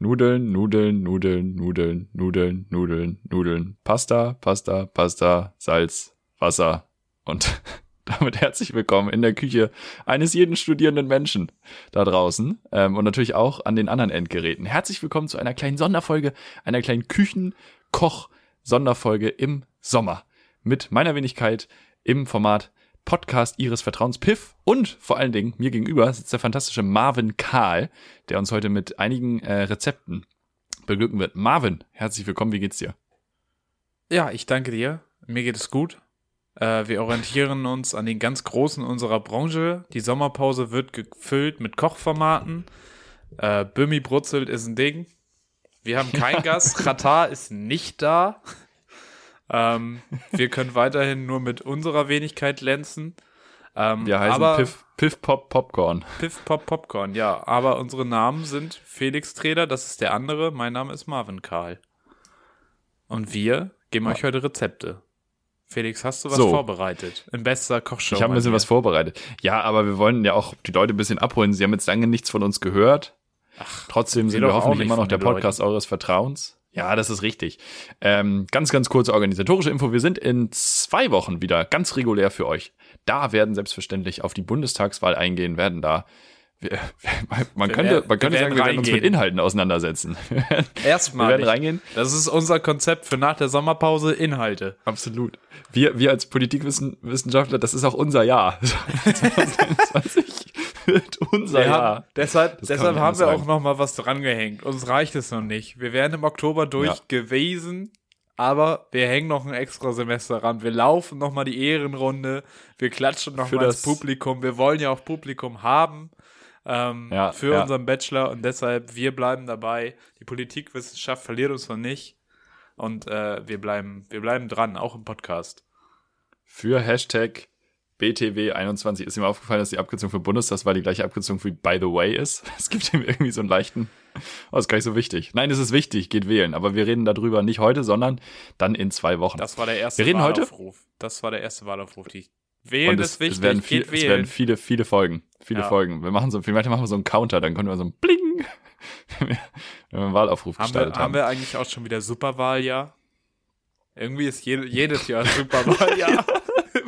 Nudeln, Nudeln, Nudeln, Nudeln, Nudeln, Nudeln, Nudeln, Pasta, Pasta, Pasta, Salz, Wasser. Und damit herzlich willkommen in der Küche eines jeden studierenden Menschen da draußen ähm, und natürlich auch an den anderen Endgeräten. Herzlich willkommen zu einer kleinen Sonderfolge, einer kleinen Küchenkoch-Sonderfolge im Sommer. Mit meiner Wenigkeit im Format Podcast Ihres Vertrauens Piff und vor allen Dingen mir gegenüber sitzt der fantastische Marvin Kahl, der uns heute mit einigen äh, Rezepten beglücken wird. Marvin, herzlich willkommen, wie geht's dir? Ja, ich danke dir. Mir geht es gut. Äh, wir orientieren uns an den ganz Großen unserer Branche. Die Sommerpause wird gefüllt mit Kochformaten. Äh, Bömi brutzelt ist ein Ding. Wir haben keinen Gast. Katar ist nicht da. Ähm, wir können weiterhin nur mit unserer Wenigkeit glänzen. Ähm, wir heißen aber, Piff, Piff Pop Popcorn. Piff Pop Popcorn, ja. Aber unsere Namen sind Felix Treder, das ist der andere. Mein Name ist Marvin Karl. Und wir geben ja. euch heute Rezepte. Felix, hast du was so. vorbereitet? In bester Kochshow. Ich habe ein bisschen was vorbereitet. Ja, aber wir wollen ja auch die Leute ein bisschen abholen. Sie haben jetzt lange nichts von uns gehört. Ach, Trotzdem sind wir hoffentlich immer noch der Podcast Leuten. eures Vertrauens. Ja, das ist richtig. Ähm, ganz, ganz kurze organisatorische Info. Wir sind in zwei Wochen wieder ganz regulär für euch. Da werden selbstverständlich auf die Bundestagswahl eingehen, werden da wir, man, könnte, man könnte sagen, wir werden uns mit Inhalten auseinandersetzen. Erstmal. Wir werden reingehen. Das ist unser Konzept für nach der Sommerpause Inhalte. Absolut. Wir, wir als Politikwissenschaftler, das ist auch unser Jahr. 2020 wird unser ja, Jahr. Deshalb, deshalb haben wir sagen. auch noch mal was drangehängt. Uns reicht es noch nicht. Wir wären im Oktober durch ja. gewesen, aber wir hängen noch ein extra Semester ran. Wir laufen noch mal die Ehrenrunde. Wir klatschen noch für mal ins Publikum. Wir wollen ja auch Publikum haben ähm, ja, für ja. unseren Bachelor und deshalb wir bleiben dabei. Die Politikwissenschaft verliert uns noch nicht und äh, wir bleiben wir bleiben dran, auch im Podcast. Für Hashtag BTW21 ist ihm aufgefallen, dass die Abkürzung für Bundestagswahl die gleiche Abkürzung wie By the Way ist. Es gibt ihm irgendwie so einen leichten, oh, ist gar nicht so wichtig. Nein, es ist wichtig, geht wählen. Aber wir reden darüber nicht heute, sondern dann in zwei Wochen. Das war der erste wir reden Wahlaufruf. Heute? Das war der erste Wahlaufruf. Die wählen es, ist wichtig, es werden, viel, es werden viele, viele Folgen. Viele ja. Folgen. Wir machen so, vielleicht machen wir so einen Counter, dann können wir so ein Bling, wenn wir einen Wahlaufruf haben gestartet wir, haben. Haben wir eigentlich auch schon wieder Superwahljahr? Irgendwie ist jede, jedes Jahr Superwahljahr.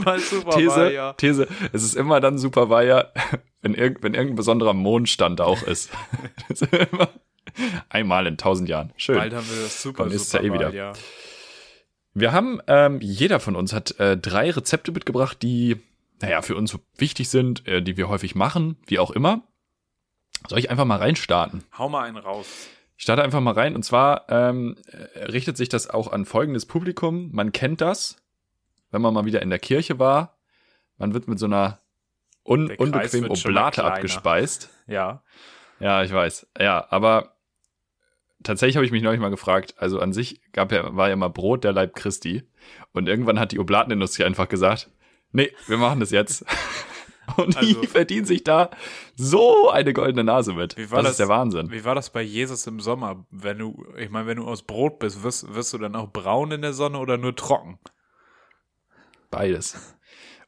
immer Superwahljahr. These, These, es ist immer dann Superwahljahr, wenn, irg wenn irgendein besonderer Mondstand auch ist. ist einmal in tausend Jahren. Schön. Bald haben wir das super Superwahljahr. Ja eh wir haben, ähm, jeder von uns hat äh, drei Rezepte mitgebracht, die, naja, für uns wichtig sind, äh, die wir häufig machen, wie auch immer. Soll ich einfach mal reinstarten? Hau mal einen raus. Ich starte einfach mal rein und zwar ähm, richtet sich das auch an folgendes Publikum. Man kennt das, wenn man mal wieder in der Kirche war. Man wird mit so einer un unbequemen Oblate abgespeist. Ja. Ja, ich weiß. Ja, aber tatsächlich habe ich mich neulich mal gefragt, also an sich gab ja, war ja mal Brot der Leib Christi. Und irgendwann hat die Oblatenindustrie einfach gesagt, nee, wir machen das jetzt. Und also, die verdienen sich da so eine goldene Nase mit. das, das, ist der Wahnsinn. Wie war das bei Jesus im Sommer? Wenn du, ich meine, wenn du aus Brot bist, wirst, wirst du dann auch braun in der Sonne oder nur trocken? Beides.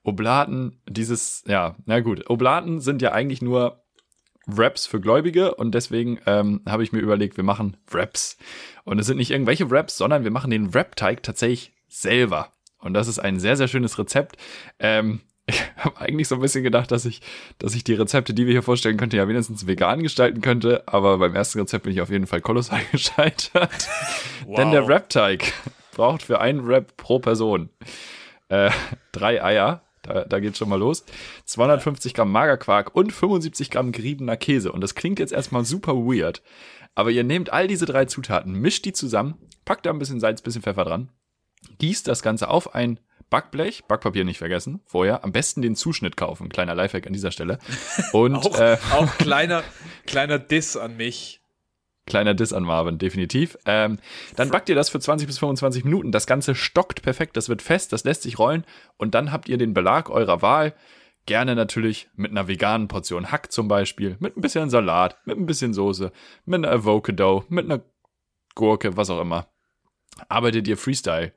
Oblaten, dieses, ja, na gut. Oblaten sind ja eigentlich nur Raps für Gläubige und deswegen ähm, habe ich mir überlegt, wir machen Raps. Und es sind nicht irgendwelche Raps, sondern wir machen den Rap-Teig tatsächlich selber. Und das ist ein sehr, sehr schönes Rezept. Ähm, ich habe eigentlich so ein bisschen gedacht, dass ich, dass ich die Rezepte, die wir hier vorstellen könnte, ja wenigstens vegan gestalten könnte. Aber beim ersten Rezept bin ich auf jeden Fall kolossal gescheitert. Wow. Denn der Rap-Teig braucht für einen Rap pro Person äh, drei Eier. Da, da geht's schon mal los. 250 Gramm Magerquark und 75 Gramm geriebener Käse. Und das klingt jetzt erstmal super weird. Aber ihr nehmt all diese drei Zutaten, mischt die zusammen, packt da ein bisschen Salz, bisschen Pfeffer dran, gießt das Ganze auf ein Backblech, Backpapier nicht vergessen, vorher. Am besten den Zuschnitt kaufen. Kleiner Lifehack an dieser Stelle. Und auch, äh, auch kleiner, kleiner Diss an mich. Kleiner Diss an Marvin, definitiv. Ähm, dann backt ihr das für 20 bis 25 Minuten. Das Ganze stockt perfekt, das wird fest, das lässt sich rollen. Und dann habt ihr den Belag eurer Wahl. Gerne natürlich mit einer veganen Portion Hack zum Beispiel, mit ein bisschen Salat, mit ein bisschen Soße, mit einer Avocado, mit einer Gurke, was auch immer. Arbeitet ihr Freestyle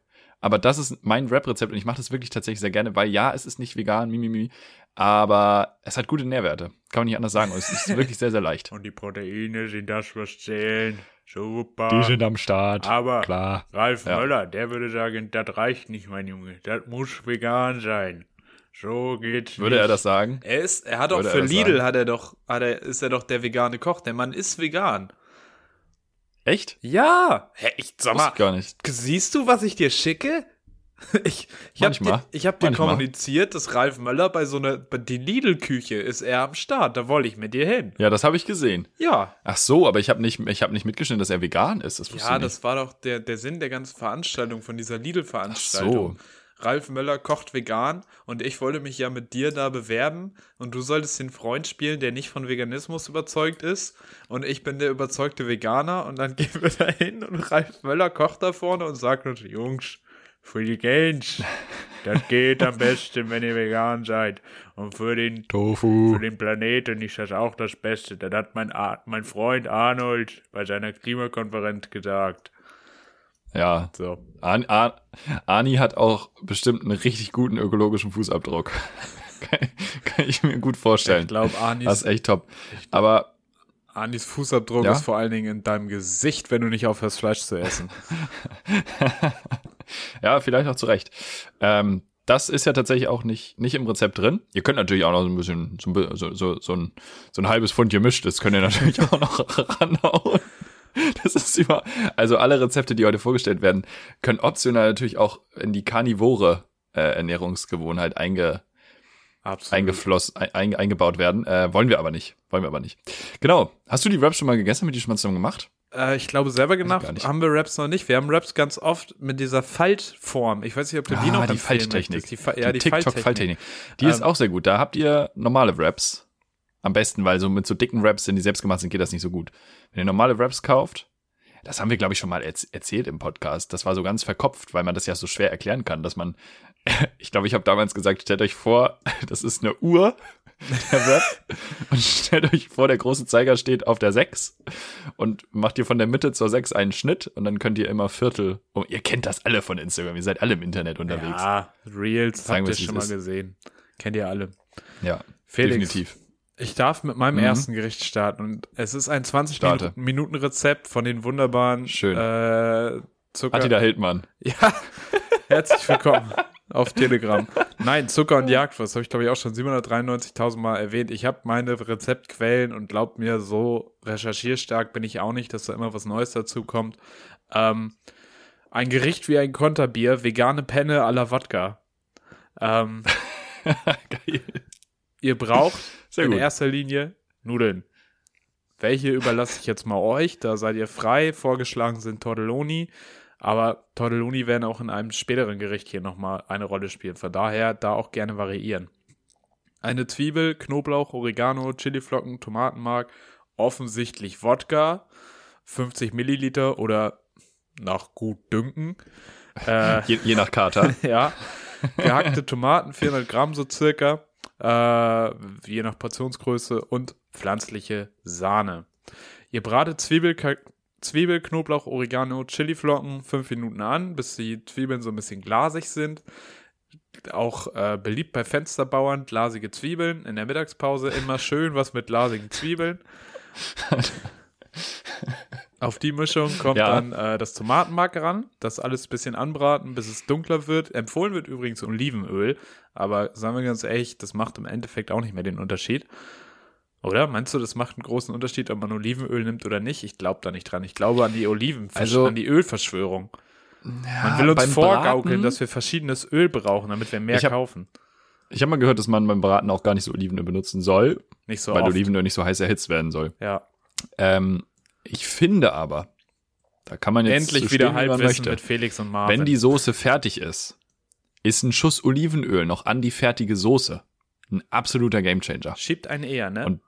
aber das ist mein Rap-Rezept und ich mache das wirklich tatsächlich sehr gerne, weil ja, es ist nicht vegan, mimimi, aber es hat gute Nährwerte. Kann man nicht anders sagen. Und es ist wirklich sehr, sehr leicht. Und die Proteine sind das, was zählen. Super. Die sind am Start. Aber klar. Ralf ja. Möller, der würde sagen, das reicht nicht, mein Junge. Das muss vegan sein. So geht's. Würde nicht. er das sagen? Er ist, er hat auch für Lidl hat er doch, hat er, ist er doch der vegane Koch. Der Mann ist vegan. Echt? Ja. Hä, ich sag mal, gar nicht. Siehst du, was ich dir schicke? Ich, ich habe dir, ich hab dir kommuniziert, dass Ralf Möller bei so einer, bei die Lidl-Küche ist er am Start. Da wollte ich mit dir hin. Ja, das habe ich gesehen. Ja. Ach so, aber ich habe nicht, ich habe nicht mitgeschnitten, dass er vegan ist. Das ja, das war doch der, der Sinn der ganzen Veranstaltung von dieser Lidl-Veranstaltung. Ach so. Ralf Möller kocht vegan und ich wollte mich ja mit dir da bewerben und du solltest den Freund spielen, der nicht von Veganismus überzeugt ist und ich bin der überzeugte Veganer und dann gehen wir da hin und Ralf Möller kocht da vorne und sagt uns, Jungs, für die Gains, das geht am besten, wenn ihr vegan seid und für den Tofu, für den Planeten ist das auch das Beste. Das hat mein, mein Freund Arnold bei seiner Klimakonferenz gesagt. Ja. So. An, An, Ani hat auch bestimmt einen richtig guten ökologischen Fußabdruck. kann, kann, ich mir gut vorstellen. Ich glaube, Anis. Das ist echt top. Aber. Anis Fußabdruck ja? ist vor allen Dingen in deinem Gesicht, wenn du nicht aufhörst, Fleisch zu essen. ja, vielleicht auch zu Recht. Ähm, das ist ja tatsächlich auch nicht, nicht im Rezept drin. Ihr könnt natürlich auch noch so ein bisschen, so, so, so, ein, so ein halbes Pfund gemischt ist, könnt ihr natürlich auch noch ranhauen. Das ist über, also alle Rezepte, die heute vorgestellt werden, können optional natürlich auch in die karnivore äh, Ernährungsgewohnheit einge, eingeflossen, ein, eingebaut werden. Äh, wollen wir aber nicht. Wollen wir aber nicht. Genau. Hast du die Wraps schon mal gegessen? Mit die schon mal zusammen gemacht? Äh, ich glaube selber gemacht haben wir Raps noch nicht. Wir haben Raps ganz oft mit dieser Faltform. Ich weiß nicht, ob du die ah, noch die Falttechnik. Die, ja, die, die TikTok-Falttechnik. Die ähm, ist auch sehr gut. Da habt ihr normale Raps am besten, weil so mit so dicken Raps, wenn die selbst gemacht sind, geht das nicht so gut. Wenn ihr normale Raps kauft, das haben wir, glaube ich, schon mal erzählt im Podcast. Das war so ganz verkopft, weil man das ja so schwer erklären kann, dass man, ich glaube, ich habe damals gesagt, stellt euch vor, das ist eine Uhr, der Rap, und stellt euch vor, der große Zeiger steht auf der 6 und macht ihr von der Mitte zur 6 einen Schnitt und dann könnt ihr immer Viertel, oh, ihr kennt das alle von Instagram, ihr seid alle im Internet unterwegs. Ja, Reels habt ihr schon mal gesehen. Kennt ihr alle. Ja, Felix, definitiv. Ich darf mit meinem mhm. ersten Gericht starten und es ist ein 20 Starte. Minuten Rezept von den wunderbaren Schön. Äh, Zucker. Attila Hildmann. Ja, herzlich willkommen auf Telegram. Nein, Zucker und Jagdwurst habe ich glaube ich auch schon 793.000 Mal erwähnt. Ich habe meine Rezeptquellen und glaubt mir, so recherchierstark bin ich auch nicht, dass da immer was Neues dazu kommt. Ähm, ein Gericht wie ein Konterbier, vegane Penne à la Wodka. Ähm, Geil. Ihr braucht in erster Linie Nudeln. Welche überlasse ich jetzt mal euch? Da seid ihr frei. Vorgeschlagen sind Tortelloni. Aber Tortelloni werden auch in einem späteren Gericht hier nochmal eine Rolle spielen. Von daher da auch gerne variieren. Eine Zwiebel, Knoblauch, Oregano, Chiliflocken, Tomatenmark, offensichtlich Wodka, 50 Milliliter oder nach gut dünken. Äh, je, je nach Kater. ja. Gehackte Tomaten, 400 Gramm so circa äh, je nach Portionsgröße und pflanzliche Sahne. Ihr bratet Zwiebel, Zwiebel, Knoblauch, Oregano, Chiliflocken fünf Minuten an, bis die Zwiebeln so ein bisschen glasig sind. Auch äh, beliebt bei Fensterbauern, glasige Zwiebeln. In der Mittagspause immer schön was mit glasigen Zwiebeln. Auf die Mischung kommt ja. dann äh, das Tomatenmark ran, das alles ein bisschen anbraten, bis es dunkler wird. Empfohlen wird übrigens Olivenöl, aber sagen wir ganz ehrlich, das macht im Endeffekt auch nicht mehr den Unterschied. Oder? Meinst du, das macht einen großen Unterschied, ob man Olivenöl nimmt oder nicht? Ich glaube da nicht dran. Ich glaube an die Oliven, also, an die Ölverschwörung. Ja, man will uns vorgaukeln, Braten, dass wir verschiedenes Öl brauchen, damit wir mehr ich hab, kaufen. Ich habe mal gehört, dass man beim Braten auch gar nicht so Olivenöl benutzen soll. Nicht so Weil oft. Olivenöl nicht so heiß erhitzt werden soll. Ja. Ähm, ich finde aber, da kann man jetzt endlich so wieder Halbwissen mit Felix und Marvin. Wenn die Soße fertig ist, ist ein Schuss Olivenöl noch an die fertige Soße ein absoluter Gamechanger. Schiebt einen eher, ne? Und,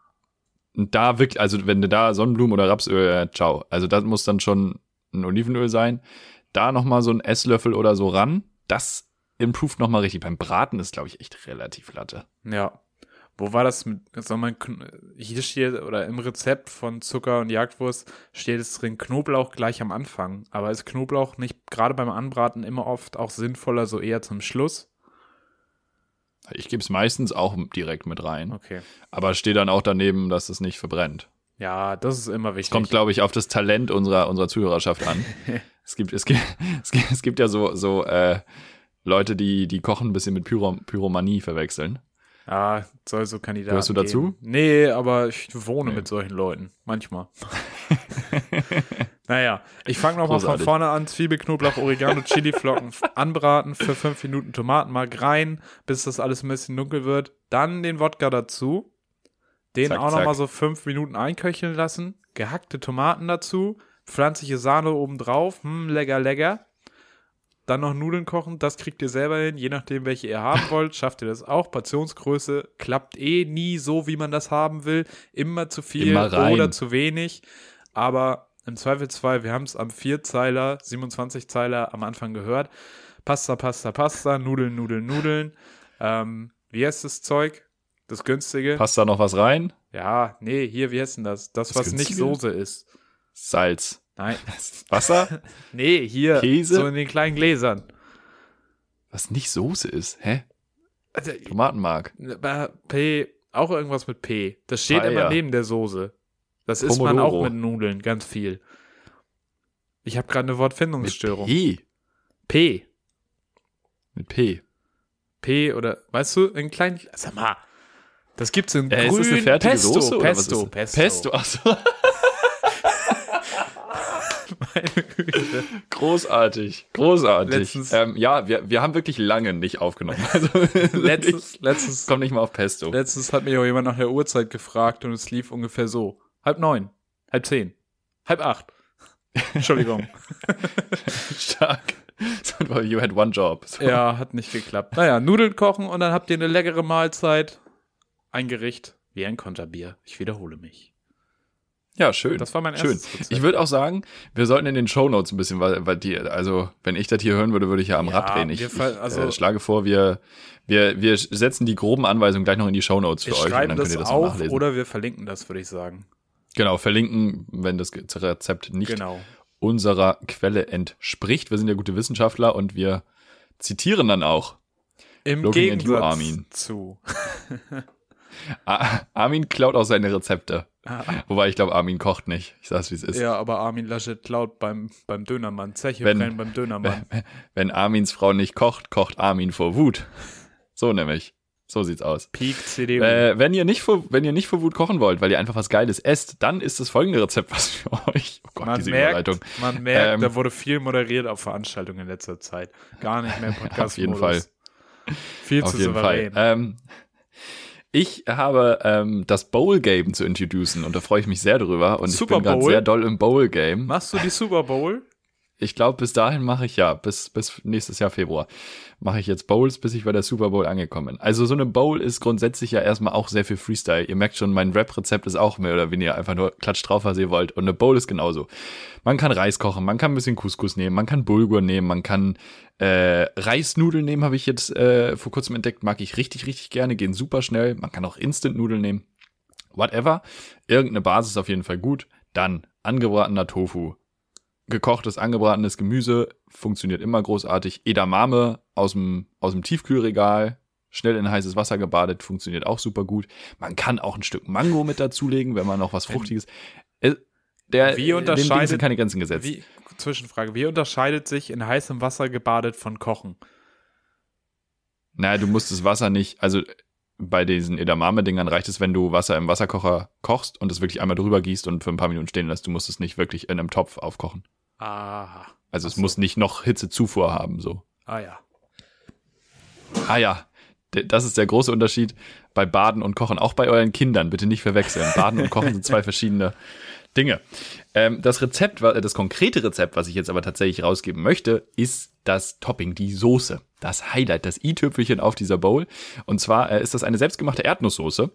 und da wirklich, also wenn du da Sonnenblumen oder Rapsöl, äh, ciao. Also das muss dann schon ein Olivenöl sein. Da noch mal so ein Esslöffel oder so ran. Das improved noch mal richtig. Beim Braten ist, glaube ich, echt relativ latte. Ja. Wo war das mit, soll man, hier steht, oder im Rezept von Zucker und Jagdwurst steht es drin Knoblauch gleich am Anfang. Aber ist Knoblauch nicht gerade beim Anbraten immer oft auch sinnvoller, so eher zum Schluss? Ich gebe es meistens auch direkt mit rein. Okay. Aber stehe dann auch daneben, dass es nicht verbrennt. Ja, das ist immer wichtig. Es kommt, glaube ich, auf das Talent unserer, unserer Zuhörerschaft an. es, gibt, es, gibt, es, gibt, es gibt ja so, so äh, Leute, die, die Kochen ein bisschen mit Pyro, Pyromanie verwechseln. Ja, soll so Kandidaten Gehörst du dazu? Geben. Nee, aber ich wohne nee. mit solchen Leuten. Manchmal. naja, ich fange nochmal von vorne an. Zwiebel, Knoblauch, Oregano, Chiliflocken anbraten, für fünf Minuten Tomatenmark rein, bis das alles ein bisschen dunkel wird. Dann den Wodka dazu. Den zack, auch nochmal so fünf Minuten einköcheln lassen. Gehackte Tomaten dazu. Pflanzliche Sahne oben drauf. Hm, lecker, lecker. Dann noch Nudeln kochen, das kriegt ihr selber hin, je nachdem, welche ihr haben wollt, schafft ihr das auch. Portionsgröße klappt eh nie so, wie man das haben will. Immer zu viel Immer oder zu wenig. Aber im Zweifelsfall, wir haben es am Vierzeiler, 27 Zeiler am Anfang gehört. Pasta, Pasta, Pasta, Nudeln, Nudeln, Nudeln. Ähm, wie heißt das Zeug? Das günstige? Passt da noch was rein? Ja, nee, hier, wie heißt denn das? Das, das was günstige? nicht Soße ist. Salz. Nein. Wasser? nee, hier. Käse? So in den kleinen Gläsern. Was nicht Soße ist, hä? Also, Tomatenmark. P, auch irgendwas mit P. Das steht Paella. immer neben der Soße. Das isst man auch mit Nudeln, ganz viel. Ich habe gerade eine Wortfindungsstörung. Mit P. P. Mit P. P oder, weißt du, in kleinen, sag mal, das gibt's in äh, grün. Ist eine fertige Pesto, Soße, Pesto, Pesto, Pesto. Pesto, achso. Meine Güte. Großartig, großartig. Ähm, ja, wir, wir haben wirklich lange nicht aufgenommen. Also, letztens, letztens kommt nicht mal auf Pesto. Letztens hat mich auch jemand nach der Uhrzeit gefragt und es lief ungefähr so. Halb neun, halb zehn, halb acht. Entschuldigung. Stark. You had one job. So. Ja, hat nicht geklappt. Naja, Nudeln kochen und dann habt ihr eine leckere Mahlzeit. Ein Gericht wie ein Konterbier. Ich wiederhole mich. Ja, schön. Das war mein schön. erstes Rezept. Ich würde auch sagen, wir sollten in den Show Notes ein bisschen, weil, weil die, also wenn ich das hier hören würde, würde ich ja am ja, Rad drehen. Ich, ich also, äh, schlage vor, wir, wir, wir setzen die groben Anweisungen gleich noch in die Show Notes für euch und dann könnt ihr das auf, nachlesen. Oder wir verlinken das, würde ich sagen. Genau, verlinken, wenn das Rezept nicht genau. unserer Quelle entspricht. Wir sind ja gute Wissenschaftler und wir zitieren dann auch. Im Looking Gegensatz Armin. zu. Armin klaut auch seine Rezepte. Ah. Wobei ich glaube, Armin kocht nicht. Ich sag's, wie es ist. Ja, aber Armin Laschet klaut beim, beim Dönermann. Zeche wenn, brennen beim Dönermann. Wenn, wenn Armins Frau nicht kocht, kocht Armin vor Wut. So nämlich. So sieht's aus. Peak CDU. Äh, wenn ihr nicht vor, wenn ihr nicht vor Wut kochen wollt, weil ihr einfach was Geiles esst, dann ist das folgende Rezept was für euch. Oh Gott, man diese merkt, Überleitung. Man merkt, ähm, da wurde viel moderiert auf Veranstaltungen in letzter Zeit. Gar nicht mehr Podcast. Auf jeden Fall. Viel auf zu jeden souverän. Fall. Ähm, ich habe ähm, das Bowl Game zu introducen und da freue ich mich sehr drüber und Super ich bin gerade sehr doll im Bowl Game. Machst du die Super Bowl? Ich glaube, bis dahin mache ich ja, bis, bis nächstes Jahr Februar mache ich jetzt Bowls, bis ich bei der Super Bowl angekommen bin. Also so eine Bowl ist grundsätzlich ja erstmal auch sehr viel Freestyle. Ihr merkt schon, mein Rap-Rezept ist auch mehr oder weniger einfach nur Klatsch drauf, was ihr wollt. Und eine Bowl ist genauso. Man kann Reis kochen, man kann ein bisschen Couscous nehmen, man kann Bulgur nehmen, man kann äh, Reisnudeln nehmen, habe ich jetzt äh, vor kurzem entdeckt, mag ich richtig, richtig gerne, gehen super schnell. Man kann auch Instant-Nudeln nehmen. Whatever. Irgendeine Basis auf jeden Fall gut. Dann angebratener Tofu, gekochtes, angebratenes Gemüse funktioniert immer großartig. Edamame aus dem, aus dem Tiefkühlregal, schnell in heißes Wasser gebadet, funktioniert auch super gut. Man kann auch ein Stück Mango mit dazulegen, wenn man noch was Fruchtiges. Äh, der, wie unterscheidet, sind keine Grenzen gesetzt. Wie, Zwischenfrage, wie unterscheidet sich in heißem Wasser gebadet von Kochen? Naja, du musst das Wasser nicht, also bei diesen Edamame-Dingern reicht es, wenn du Wasser im Wasserkocher kochst und es wirklich einmal drüber gießt und für ein paar Minuten stehen lässt. Du musst es nicht wirklich in einem Topf aufkochen. Aha. Also es so. muss nicht noch Hitzezufuhr haben, so. Ah ja. Ah ja. Das ist der große Unterschied bei Baden und Kochen. Auch bei euren Kindern, bitte nicht verwechseln. Baden und Kochen sind zwei verschiedene Dinge. Ähm, das Rezept, das konkrete Rezept, was ich jetzt aber tatsächlich rausgeben möchte, ist das Topping, die Soße. Das Highlight, das i-Tüpfelchen auf dieser Bowl. Und zwar äh, ist das eine selbstgemachte Erdnusssoße.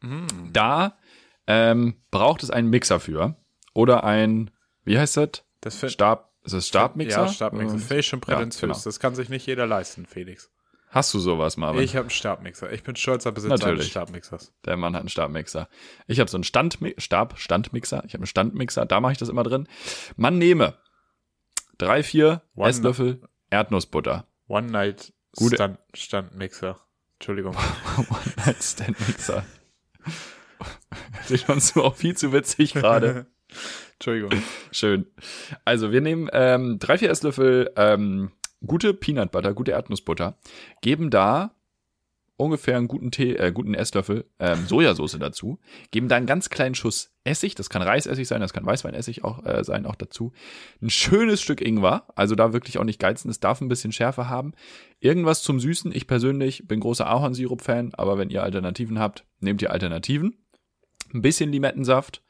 Mm. Da ähm, braucht es einen Mixer für. Oder ein, wie heißt das? Das Stab, ist das Stabmixer? Ja, Stabmixer. Finde ich schon prätentiös. Ja, genau. Das kann sich nicht jeder leisten, Felix. Hast du sowas, Marvin? Ich habe einen Stabmixer. Ich bin stolzer Besitzer Natürlich. eines Stabmixers. Der Mann hat einen Stabmixer. Ich habe so einen Stand Stab Standmixer. Ich habe einen Standmixer. Da mache ich das immer drin. Man nehme drei, vier One Esslöffel Erdnussbutter. One Night Gute. Stand Standmixer. Entschuldigung. One-Night-Stand-Mixer. Das ist uns auch viel zu witzig gerade. Entschuldigung. Schön. Also wir nehmen ähm, drei, vier Esslöffel ähm, gute Peanut Butter, gute Erdnussbutter, geben da ungefähr einen guten Tee, äh, guten Esslöffel ähm, Sojasauce dazu, geben da einen ganz kleinen Schuss Essig, das kann Reisessig sein, das kann Weißweinessig auch äh, sein, auch dazu. Ein schönes Stück Ingwer, also da wirklich auch nicht geizen, es darf ein bisschen Schärfe haben. Irgendwas zum Süßen, ich persönlich bin großer Ahornsirup-Fan, aber wenn ihr Alternativen habt, nehmt ihr Alternativen. Ein bisschen Limettensaft,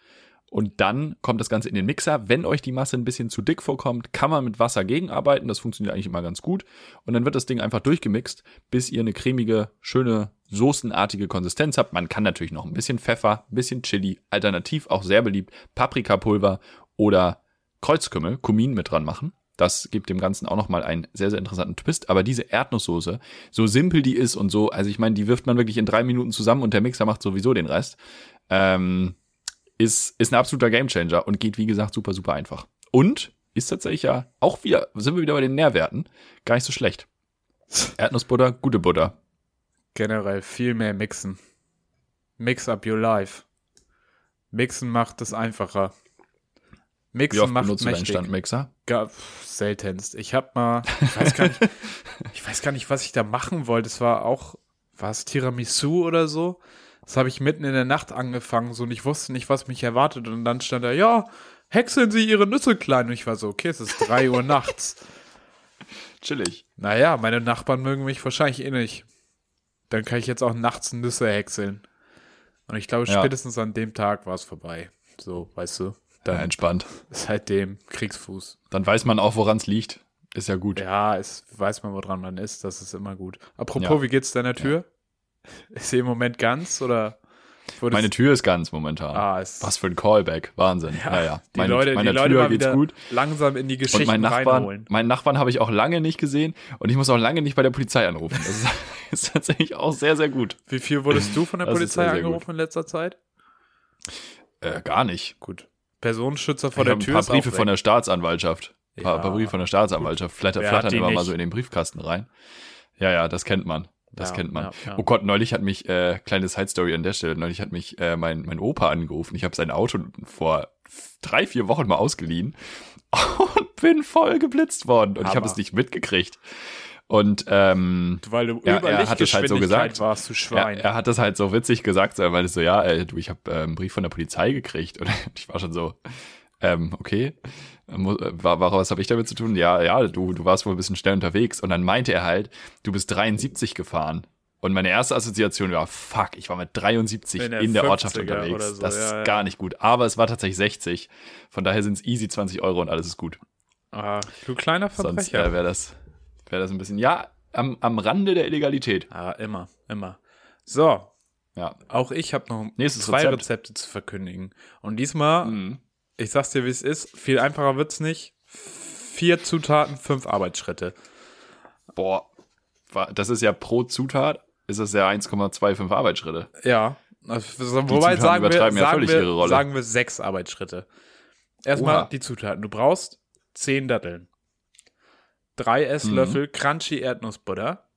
und dann kommt das Ganze in den Mixer. Wenn euch die Masse ein bisschen zu dick vorkommt, kann man mit Wasser gegenarbeiten. Das funktioniert eigentlich immer ganz gut. Und dann wird das Ding einfach durchgemixt, bis ihr eine cremige, schöne, soßenartige Konsistenz habt. Man kann natürlich noch ein bisschen Pfeffer, ein bisschen Chili, alternativ auch sehr beliebt, Paprikapulver oder Kreuzkümmel, Kumin mit dran machen. Das gibt dem Ganzen auch nochmal einen sehr, sehr interessanten Twist. Aber diese Erdnusssoße, so simpel die ist und so, also ich meine, die wirft man wirklich in drei Minuten zusammen und der Mixer macht sowieso den Rest. Ähm, ist, ist ein absoluter Gamechanger und geht, wie gesagt, super, super einfach. Und ist tatsächlich ja auch wieder, sind wir wieder bei den Nährwerten, gar nicht so schlecht. Erdnussbutter, gute Butter. Generell viel mehr mixen. Mix up your life. Mixen macht es einfacher. Mixen Wie oft macht benutzt mächtig. du deinen Standmixer? Gar, seltenst. Ich hab mal, ich weiß gar nicht, ich weiß gar nicht, was ich da machen wollte. Es war auch, war es Tiramisu oder so? Das habe ich mitten in der Nacht angefangen, so und ich wusste nicht, was mich erwartet. Und dann stand da, ja, häckseln Sie Ihre Nüsse klein. Und ich war so, okay, es ist drei Uhr nachts. Chillig. Naja, meine Nachbarn mögen mich wahrscheinlich eh nicht. Dann kann ich jetzt auch nachts Nüsse häckseln. Und ich glaube, spätestens ja. an dem Tag war es vorbei. So, weißt du. Dann ja, entspannt. Seitdem Kriegsfuß. Dann weiß man auch, woran es liegt. Ist ja gut. Ja, es weiß man, woran man ist. Das ist immer gut. Apropos, ja. wie geht's deiner Tür? Ist sie im Moment ganz oder? Meine Tür ist ganz momentan. Ah, Was für ein Callback. Wahnsinn. Ja, ja. ja. Die meine, Leute, meine die Leute Tür geht's gut. langsam in die Geschichte und mein Nachbarn, reinholen. Meinen Nachbarn habe ich auch lange nicht gesehen und ich muss auch lange nicht bei der Polizei anrufen. Das ist, ist tatsächlich auch sehr, sehr gut. Wie viel wurdest du von der das Polizei sehr, sehr angerufen gut. in letzter Zeit? Äh, gar nicht. Gut. Personenschützer vor ich der Tür. Ein paar Briefe von der Staatsanwaltschaft. Ein paar, ja. paar, Briefe von der Staatsanwaltschaft. Flatter, flattern immer nicht? mal so in den Briefkasten rein. Ja, ja, das kennt man. Das ja, kennt man. Ja, ja. Oh Gott, neulich hat mich, äh, kleine Side Story an der Stelle, neulich hat mich äh, mein, mein Opa angerufen. Ich habe sein Auto vor drei, vier Wochen mal ausgeliehen und bin voll geblitzt worden. Und Aber. ich habe es nicht mitgekriegt. Und ähm, weil du er, er hat es halt so gesagt. Warst, du Schwein. Er, er, hat das halt so witzig gesagt, so, er meinte so, ja, äh, du, ich habe äh, einen Brief von der Polizei gekriegt. Und ich war schon so, ähm, okay. Was habe ich damit zu tun? Ja, ja, du, du warst wohl ein bisschen schnell unterwegs. Und dann meinte er halt, du bist 73 gefahren. Und meine erste Assoziation war, fuck, ich war mit 73 in der, in der Ortschaft unterwegs. So, das ja, ist ja. gar nicht gut. Aber es war tatsächlich 60. Von daher sind es easy 20 Euro und alles ist gut. Ah, du kleiner Verbrecher. Sonst äh, wäre das, wär das ein bisschen, ja, am, am Rande der Illegalität. Ah, immer, immer. So. Ja. Auch ich habe noch Nächstes zwei Rezept. Rezepte zu verkündigen. Und diesmal mhm ich sag's dir, wie es ist. Viel einfacher wird's nicht. Vier Zutaten, fünf Arbeitsschritte. Boah, das ist ja pro Zutat, ist das ja 1,25 Arbeitsschritte. Ja. Also, wobei sagen wir, sagen, ja wir, sagen wir sechs Arbeitsschritte. Erstmal Oha. die Zutaten. Du brauchst zehn Datteln, drei Esslöffel mhm. Crunchy Erdnussbutter,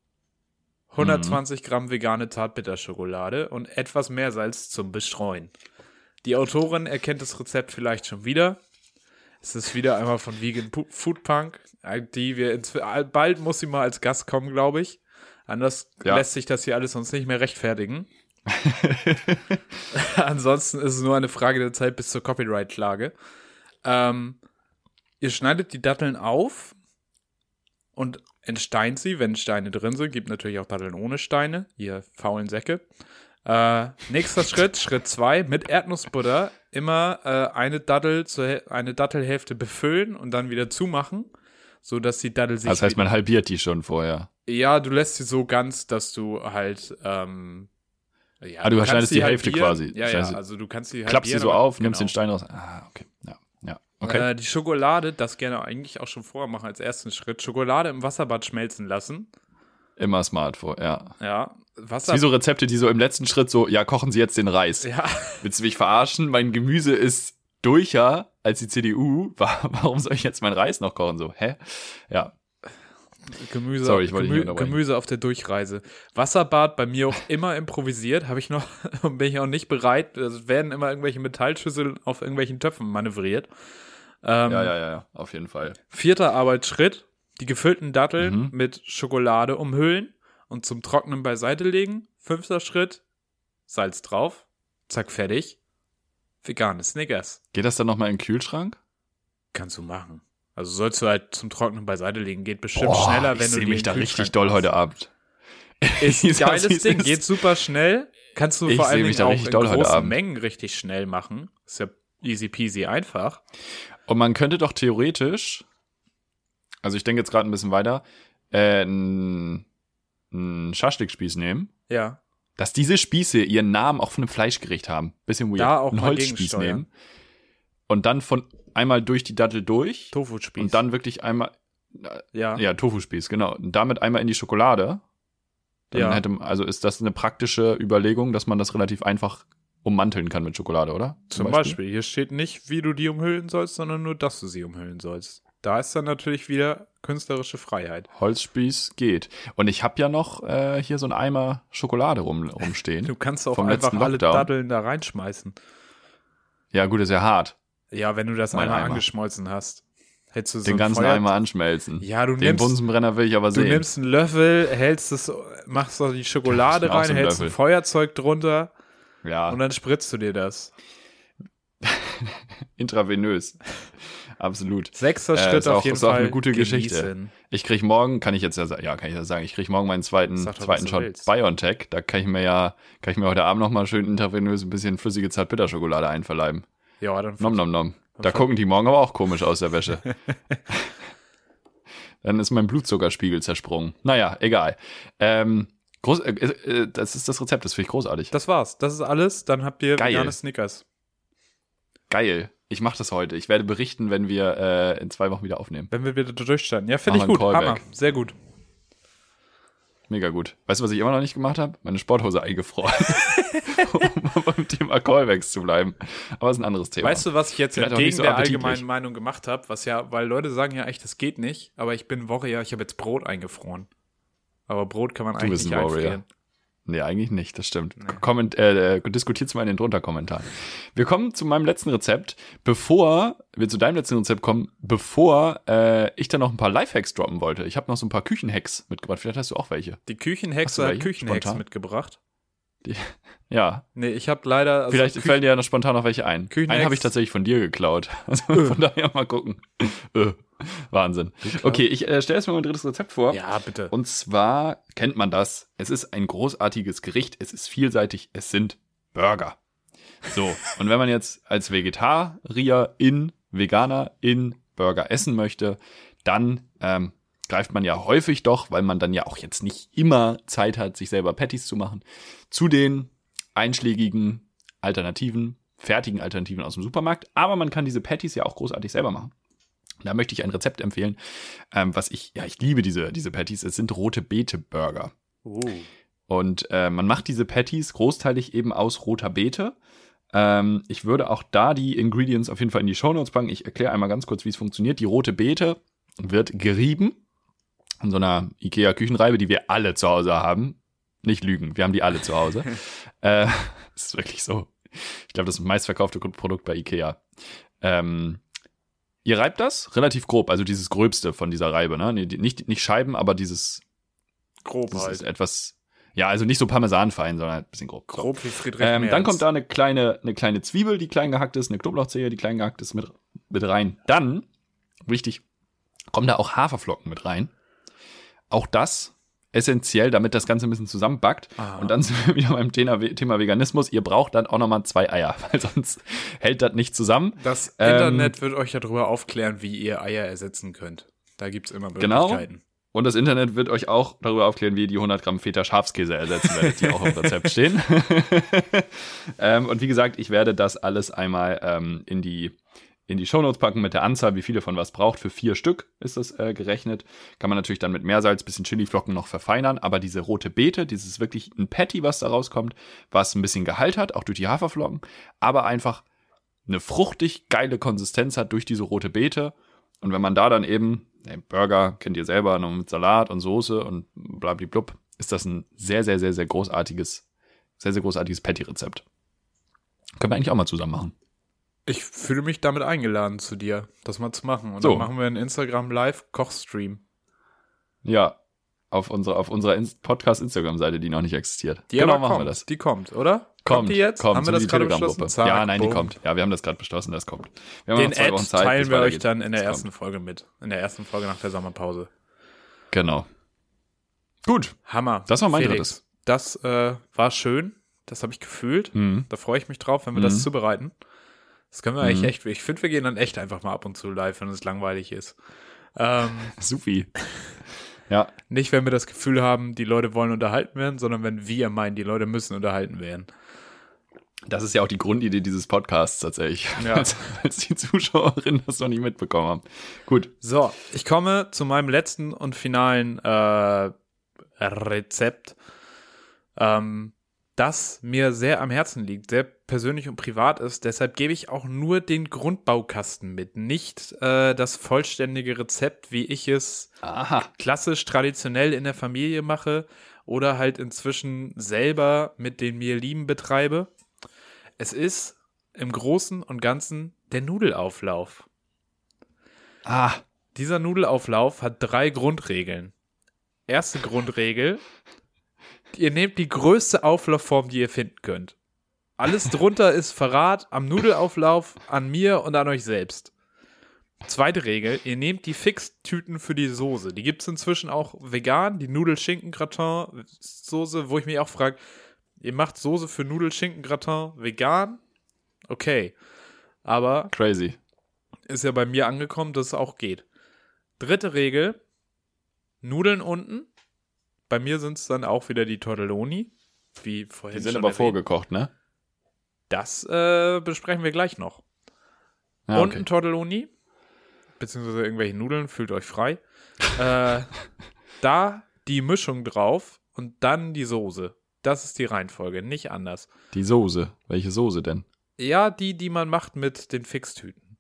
120 mhm. Gramm vegane Zartbitterschokolade und etwas Meersalz zum Bestreuen. Die Autorin erkennt das Rezept vielleicht schon wieder. Es ist wieder einmal von Vegan Food Punk, die wir bald muss sie mal als Gast kommen, glaube ich. Anders ja. lässt sich das hier alles sonst nicht mehr rechtfertigen. Ansonsten ist es nur eine Frage der Zeit bis zur Copyright-Klage. Ähm, ihr schneidet die Datteln auf und entsteint sie, wenn Steine drin sind. Gibt natürlich auch Datteln ohne Steine, ihr faulen Säcke. Äh, nächster Schritt, Schritt zwei, mit Erdnussbutter immer äh, eine Dattel zur, eine Dattelhälfte befüllen und dann wieder zumachen, so dass die Dattel sich. Das heißt, man halbiert die schon vorher. Ja, du lässt sie so ganz, dass du halt. Ähm, ja, ah, du, du schneidest die Hälfte quasi. Ja, ja, also du kannst sie Klappst sie so auf, genau. nimmst den Stein raus. Ah, okay. Ja, ja. Okay. Äh, die Schokolade, das gerne eigentlich auch schon vorher machen als ersten Schritt. Schokolade im Wasserbad schmelzen lassen. Immer smart vor, ja. Ja, Wasser. Wie so Rezepte, die so im letzten Schritt so, ja, kochen Sie jetzt den Reis. Ja. Willst du mich verarschen? Mein Gemüse ist durcher als die CDU. Warum soll ich jetzt meinen Reis noch kochen? So, hä? Ja. Gemüse, Sorry, ich wollte Gemü Gemüse auf der Durchreise. Wasserbad bei mir auch immer improvisiert, habe ich noch, bin ich auch nicht bereit. Es werden immer irgendwelche Metallschüsseln auf irgendwelchen Töpfen manövriert. Ähm, ja, ja, ja, auf jeden Fall. Vierter Arbeitsschritt, die gefüllten Datteln mhm. mit Schokolade umhüllen und zum Trocknen beiseite legen. Fünfter Schritt, Salz drauf, zack, fertig. Vegane Snickers. Geht das dann nochmal in den Kühlschrank? Kannst du machen. Also sollst du halt zum Trocknen beiseite legen. Geht bestimmt Boah, schneller, wenn ich du die mich da richtig doll heute Abend. Ist ein geiles Ding, geht super schnell. Kannst du ich vor Dingen auch in großen Mengen richtig schnell machen. Ist ja easy peasy einfach. Und man könnte doch theoretisch, also ich denke jetzt gerade ein bisschen weiter, äh, einen, Schaschlikspieß nehmen. Ja. Dass diese Spieße ihren Namen auch von einem Fleischgericht haben. Bisschen weird. Da auch einen Holzspieß nehmen. Und dann von einmal durch die Dattel durch. Tofu-Spieß. Und dann wirklich einmal. Äh, ja. Ja, Tofu-Spieß, genau. Und damit einmal in die Schokolade. Dann ja. hätte, also ist das eine praktische Überlegung, dass man das relativ einfach ummanteln kann mit Schokolade, oder? Zum, Zum Beispiel? Beispiel. Hier steht nicht, wie du die umhüllen sollst, sondern nur, dass du sie umhüllen sollst. Da ist dann natürlich wieder künstlerische Freiheit. Holzspieß geht. Und ich habe ja noch äh, hier so einen Eimer Schokolade rum, rumstehen. Du kannst auch einfach alle Datteln da reinschmeißen. Ja, gut, ist ja hart. Ja, wenn du das einmal Eimer. angeschmolzen hast. Hättest du so Den ganzen Feuer Eimer anschmelzen. Ja, du Den nimmst. Den Bunsenbrenner will ich aber sehen. Du nimmst einen Löffel, hältst es, machst da die Schokolade rein, so hältst Löffel. ein Feuerzeug drunter. Ja. Und dann spritzt du dir das. Intravenös. Absolut. Sechster Schritt äh, ist auf auch, jeden ist auch eine gute genießen. Geschichte. Ich krieg morgen, kann ich jetzt ja, ja kann ich ja sagen, ich krieg morgen meinen zweiten, zweiten Shot BioNTech. Da kann ich mir ja, kann ich mir heute Abend nochmal schön intravenös ein bisschen flüssige Zartbitterschokolade einverleiben. Ja, dann. Nom nom nom. Da gucken die morgen aber auch komisch aus der Wäsche. dann ist mein Blutzuckerspiegel zersprungen. Naja, egal. Ähm, groß, äh, äh, das ist das Rezept, das finde ich großartig. Das war's. Das ist alles. Dann habt ihr Geil. vegane Snickers. Geil. Ich mache das heute. Ich werde berichten, wenn wir äh, in zwei Wochen wieder aufnehmen. Wenn wir wieder durchstarten. Ja, finde ich gut. Hammer. Sehr gut. Mega gut. Weißt du, was ich immer noch nicht gemacht habe? Meine Sporthose eingefroren. um beim Thema Callbacks zu bleiben. Aber das ist ein anderes Thema. Weißt du, was ich jetzt Vielleicht entgegen so der allgemeinen Meinung gemacht habe? Was ja, weil Leute sagen ja echt, das geht nicht. Aber ich bin ja, ich habe jetzt Brot eingefroren. Aber Brot kann man du eigentlich nicht einfrieren. Nee, eigentlich nicht, das stimmt. Nee. Komment, äh, äh diskutiert's mal in den drunter Kommentaren. Wir kommen zu meinem letzten Rezept. Bevor wir zu deinem letzten Rezept kommen, bevor äh, ich da noch ein paar Lifehacks droppen wollte. Ich habe noch so ein paar Küchenhacks mitgebracht. Vielleicht hast du auch welche. Die Küchenhexe hat Küchenhacks mitgebracht. Die, ja. Nee, ich habe leider. Also Vielleicht Küchen fallen dir ja noch spontan noch welche ein. Einen habe ich tatsächlich von dir geklaut. Also äh. von daher mal gucken. Wahnsinn. Okay, ich äh, stelle erstmal mein drittes Rezept vor. Ja, bitte. Und zwar kennt man das. Es ist ein großartiges Gericht. Es ist vielseitig. Es sind Burger. So, und wenn man jetzt als Vegetarier in, Veganer in Burger essen möchte, dann ähm, greift man ja häufig doch, weil man dann ja auch jetzt nicht immer Zeit hat, sich selber Patties zu machen, zu den einschlägigen Alternativen, fertigen Alternativen aus dem Supermarkt. Aber man kann diese Patties ja auch großartig selber machen. Da möchte ich ein Rezept empfehlen, ähm, was ich, ja, ich liebe diese, diese Patties. Es sind rote Beete-Burger. Oh. Und äh, man macht diese Patties großteilig eben aus roter Beete. Ähm, ich würde auch da die Ingredients auf jeden Fall in die Show Notes packen. Ich erkläre einmal ganz kurz, wie es funktioniert. Die rote Beete wird gerieben in so einer Ikea-Küchenreibe, die wir alle zu Hause haben. Nicht lügen, wir haben die alle zu Hause. äh, das ist wirklich so. Ich glaube, das meistverkaufte Produkt bei Ikea. Ähm, Ihr reibt das relativ grob, also dieses Gröbste von dieser Reibe, ne? Nicht, nicht Scheiben, aber dieses. Grob dieses halt. etwas. Ja, also nicht so parmesanfein, sondern ein bisschen grob. Grob wie Friedrich ähm, Dann kommt da eine kleine, eine kleine Zwiebel, die klein gehackt ist, eine Knoblauchzehe, die klein gehackt ist, mit, mit rein. Dann, wichtig, kommen da auch Haferflocken mit rein. Auch das essentiell, damit das Ganze ein bisschen zusammenbackt. Ah. Und dann sind wir wieder beim Thema, Thema, Veganismus. Ihr braucht dann auch nochmal zwei Eier, weil sonst hält das nicht zusammen. Das ähm, Internet wird euch ja darüber aufklären, wie ihr Eier ersetzen könnt. Da gibt's immer genau. Möglichkeiten. Genau. Und das Internet wird euch auch darüber aufklären, wie ihr die 100 Gramm Feta Schafskäse ersetzen werdet, die auch im Rezept stehen. ähm, und wie gesagt, ich werde das alles einmal ähm, in die in die Shownotes packen mit der Anzahl, wie viele von was braucht. Für vier Stück ist das äh, gerechnet. Kann man natürlich dann mit Meersalz, bisschen Chiliflocken noch verfeinern. Aber diese rote Beete, dieses wirklich ein Patty, was da rauskommt, was ein bisschen Gehalt hat, auch durch die Haferflocken, aber einfach eine fruchtig geile Konsistenz hat durch diese rote Beete. Und wenn man da dann eben ne, Burger kennt ihr selber, noch mit Salat und Soße und blablablub, ist das ein sehr, sehr, sehr, sehr großartiges, sehr, sehr großartiges Patty-Rezept. Können wir eigentlich auch mal zusammen machen. Ich fühle mich damit eingeladen zu dir, das mal zu machen. Und so. dann machen wir einen Instagram Live Kochstream. Ja, auf unserer, auf unserer Podcast-Instagram-Seite, die noch nicht existiert. Die genau, machen kommt, wir das. Die kommt, oder? Kommt, kommt die jetzt? Kommt, haben wir das gerade beschlossen? Zack, ja, nein, boom. die kommt. Ja, wir haben das gerade beschlossen, das kommt. Den Ad Zeit, teilen wir euch dann in der ersten kommt. Folge mit. In der ersten Folge nach der Sommerpause. Genau. Gut. Hammer. Das war mein Felix, drittes. Das äh, war schön. Das habe ich gefühlt. Mhm. Da freue ich mich drauf, wenn wir mhm. das zubereiten. Das können wir mhm. eigentlich echt. Ich finde, wir gehen dann echt einfach mal ab und zu live, wenn es langweilig ist. Ähm, Supi. Ja. Nicht, wenn wir das Gefühl haben, die Leute wollen unterhalten werden, sondern wenn wir meinen, die Leute müssen unterhalten werden. Das ist ja auch die Grundidee dieses Podcasts tatsächlich. Ja. Als, als die Zuschauerinnen das noch nicht mitbekommen haben. Gut. So, ich komme zu meinem letzten und finalen äh, Rezept. Ähm, das mir sehr am Herzen liegt, sehr persönlich und privat ist. Deshalb gebe ich auch nur den Grundbaukasten mit, nicht äh, das vollständige Rezept, wie ich es Aha. klassisch traditionell in der Familie mache oder halt inzwischen selber mit den mir lieben betreibe. Es ist im Großen und Ganzen der Nudelauflauf. Ah. Dieser Nudelauflauf hat drei Grundregeln. Erste Grundregel, ihr nehmt die größte Auflaufform, die ihr finden könnt. Alles drunter ist Verrat am Nudelauflauf, an mir und an euch selbst. Zweite Regel, ihr nehmt die Fixtüten für die Soße. Die gibt es inzwischen auch vegan, die Nudelschinken-Gratin-Soße, wo ich mich auch frage, ihr macht Soße für Nudelschinken-Gratin vegan? Okay. Aber. Crazy. Ist ja bei mir angekommen, dass es auch geht. Dritte Regel, Nudeln unten, bei mir sind es dann auch wieder die Tortelloni, wie vorhin Die sind aber erwähnt. vorgekocht, ne? Das äh, besprechen wir gleich noch. Ah, Und ein Tortelloni, beziehungsweise irgendwelche Nudeln, fühlt euch frei. äh, da die Mischung drauf und dann die Soße. Das ist die Reihenfolge, nicht anders. Die Soße. Welche Soße denn? Ja, die, die man macht mit den Fixtüten.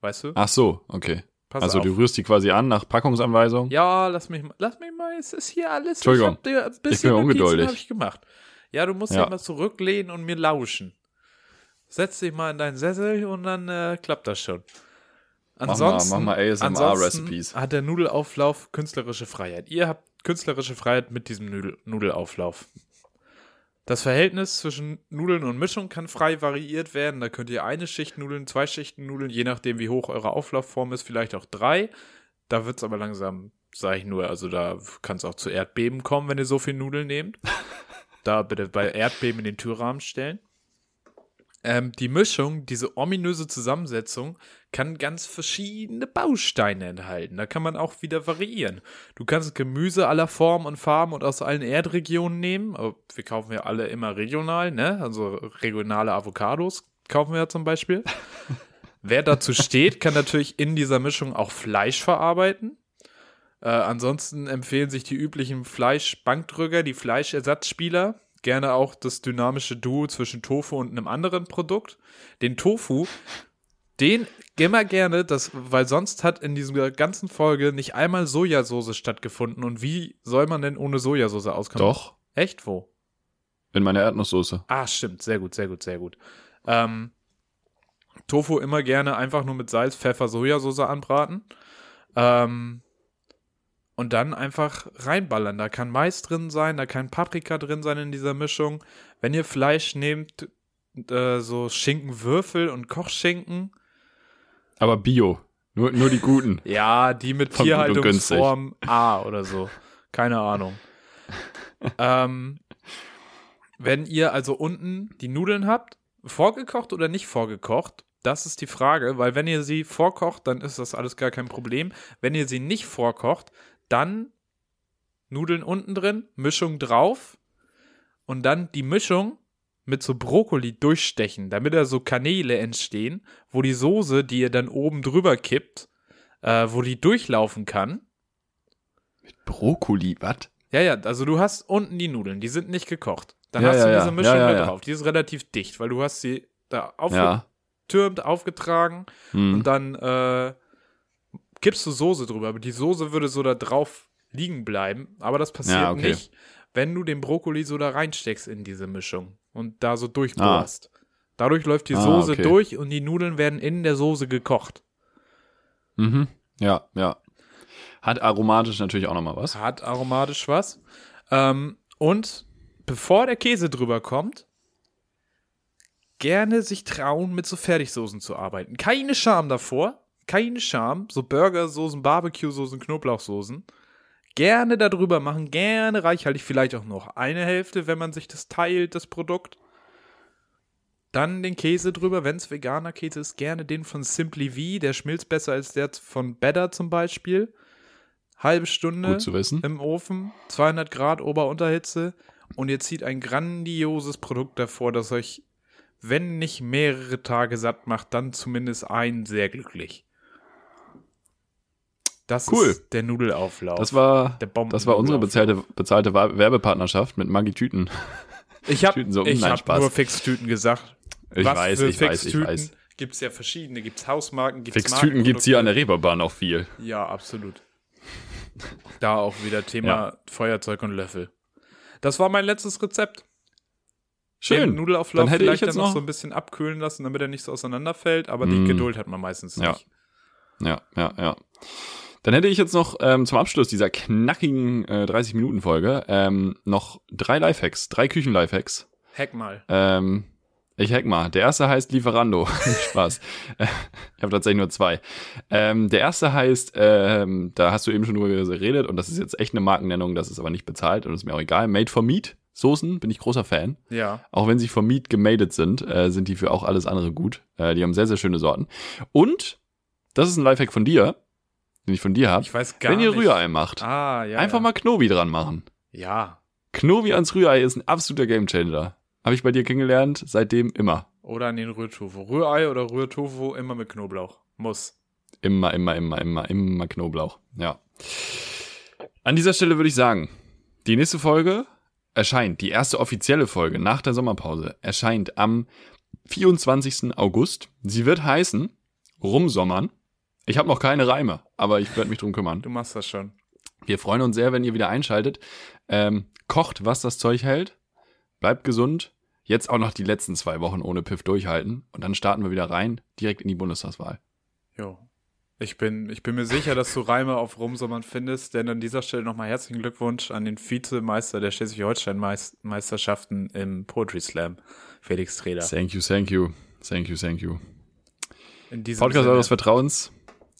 Weißt du? Ach so, okay. Pass also auf. du rührst die quasi an nach Packungsanweisung? Ja, lass mich, lass mich mal, es ist hier alles. Entschuldigung, ich, hab, ein bisschen ich bin ungeduldig. habe ich gemacht. Ja, du musst ja. mal zurücklehnen und mir lauschen. Setz dich mal in deinen Sessel und dann äh, klappt das schon. Ansonsten, mach mal, mach mal ASMR-Recipes. Hat der Nudelauflauf künstlerische Freiheit. Ihr habt künstlerische Freiheit mit diesem Nudel Nudelauflauf. Das Verhältnis zwischen Nudeln und Mischung kann frei variiert werden. Da könnt ihr eine Schicht Nudeln, zwei Schichten Nudeln, je nachdem, wie hoch eure Auflaufform ist, vielleicht auch drei. Da wird es aber langsam, sage ich nur, also da kann es auch zu Erdbeben kommen, wenn ihr so viel Nudeln nehmt. da bitte bei Erdbeben in den Türrahmen stellen. Ähm, die Mischung, diese ominöse Zusammensetzung, kann ganz verschiedene Bausteine enthalten. Da kann man auch wieder variieren. Du kannst Gemüse aller Formen und Farben und aus allen Erdregionen nehmen. Aber wir kaufen ja alle immer regional, ne? Also regionale Avocados kaufen wir ja zum Beispiel. Wer dazu steht, kann natürlich in dieser Mischung auch Fleisch verarbeiten. Äh, ansonsten empfehlen sich die üblichen Fleischbankdrücker, die Fleischersatzspieler, gerne auch das dynamische Duo zwischen Tofu und einem anderen Produkt. Den Tofu, den immer gerne, das, weil sonst hat in dieser ganzen Folge nicht einmal Sojasauce stattgefunden. Und wie soll man denn ohne Sojasauce auskommen? Doch. Echt? Wo? In meiner Erdnusssoße. Ah, stimmt. Sehr gut, sehr gut, sehr gut. Ähm, Tofu immer gerne einfach nur mit Salz, Pfeffer, Sojasauce anbraten. Ähm, und dann einfach reinballern. Da kann Mais drin sein, da kann Paprika drin sein in dieser Mischung. Wenn ihr Fleisch nehmt, äh, so Schinkenwürfel und Kochschinken. Aber Bio. Nur, nur die guten. ja, die mit Tierhaltungsform A oder so. Keine Ahnung. ähm, wenn ihr also unten die Nudeln habt, vorgekocht oder nicht vorgekocht, das ist die Frage, weil wenn ihr sie vorkocht, dann ist das alles gar kein Problem. Wenn ihr sie nicht vorkocht, dann Nudeln unten drin, Mischung drauf und dann die Mischung mit so Brokkoli durchstechen, damit da so Kanäle entstehen, wo die Soße, die ihr dann oben drüber kippt, äh, wo die durchlaufen kann. Mit Brokkoli, was? Ja, ja, also du hast unten die Nudeln, die sind nicht gekocht. Dann ja, hast ja, du diese Mischung ja, da drauf. Die ist relativ dicht, weil du hast sie da aufgetürmt, aufgetragen hm. und dann äh, kippst du Soße drüber, aber die Soße würde so da drauf liegen bleiben. Aber das passiert ja, okay. nicht, wenn du den Brokkoli so da reinsteckst in diese Mischung und da so durchbohrst. Ah. Dadurch läuft die ah, Soße okay. durch und die Nudeln werden in der Soße gekocht. Mhm. Ja, ja. Hat aromatisch natürlich auch nochmal was. Hat aromatisch was. Ähm, und bevor der Käse drüber kommt, gerne sich trauen, mit so Fertigsoßen zu arbeiten. Keine Scham davor. Keine Scham. So Burgersoßen, Barbecue-Soßen, Knoblauchsoßen. Gerne darüber machen, gerne reichhaltig, vielleicht auch noch eine Hälfte, wenn man sich das teilt, das Produkt. Dann den Käse drüber, wenn es veganer Käse ist, gerne den von Simply V, der schmilzt besser als der von Better zum Beispiel. Halbe Stunde im Ofen, 200 Grad Ober-Unterhitze und ihr zieht ein grandioses Produkt davor, das euch, wenn nicht mehrere Tage satt macht, dann zumindest einen sehr glücklich. Das cool. ist der Nudelauflauf. Das war, das war unsere bezahlte, bezahlte Werbepartnerschaft mit Maggi Tüten. Ich habe so, hab nur Fix-Tüten gesagt. Ich Was weiß, ich weiß, ich weiß. Gibt es ja verschiedene. Gibt es Hausmarken, gibt es Fixtüten gibt es hier an der Reeperbahn auch viel. Ja, absolut. da auch wieder Thema ja. Feuerzeug und Löffel. Das war mein letztes Rezept. Schön. Den Nudelauflauf dann hätte vielleicht ich jetzt noch so ein bisschen abkühlen lassen, damit er nicht so auseinanderfällt, aber mm. die Geduld hat man meistens nicht. Ja, ja, ja. Dann hätte ich jetzt noch ähm, zum Abschluss dieser knackigen äh, 30-Minuten-Folge ähm, noch drei Lifehacks, drei Küchen-Lifehacks. Hack mal. Ähm, ich hack mal. Der erste heißt Lieferando. Spaß. ich habe tatsächlich nur zwei. Ähm, der erste heißt, ähm, da hast du eben schon drüber geredet und das ist jetzt echt eine Markennennung, das ist aber nicht bezahlt und ist mir auch egal. Made for Meat. Soßen bin ich großer Fan. Ja. Auch wenn sie vom Meat gemadet sind, äh, sind die für auch alles andere gut. Äh, die haben sehr, sehr schöne Sorten. Und, das ist ein Lifehack von dir, den ich von dir habe. Ich weiß gar Wenn ihr nicht. Rührei macht, ah, ja, einfach ja. mal Knobi dran machen. Ja. Knobi ans Rührei ist ein absoluter Gamechanger. Habe ich bei dir kennengelernt, seitdem immer. Oder an den Rührtofu. Rührei oder Rührtofu immer mit Knoblauch. Muss. Immer, immer, immer, immer, immer Knoblauch. Ja. An dieser Stelle würde ich sagen, die nächste Folge erscheint, die erste offizielle Folge nach der Sommerpause, erscheint am 24. August. Sie wird heißen Rumsommern. Ich habe noch keine Reime, aber ich werde mich drum kümmern. Du machst das schon. Wir freuen uns sehr, wenn ihr wieder einschaltet. Ähm, kocht, was das Zeug hält. Bleibt gesund jetzt auch noch die letzten zwei Wochen ohne Piff durchhalten und dann starten wir wieder rein, direkt in die Bundestagswahl. Jo. Ich bin, ich bin mir sicher, dass du Reime auf Rumsommern findest, denn an dieser Stelle nochmal herzlichen Glückwunsch an den Vizemeister der Schleswig-Holstein-Meisterschaften im Poetry Slam, Felix Treder. Thank you, thank you, thank you, thank you. Podcast eures Vertrauens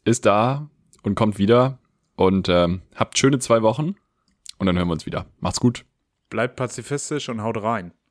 ist da und kommt wieder und ähm, habt schöne zwei Wochen und dann hören wir uns wieder. Macht's gut. Bleibt pazifistisch und haut rein.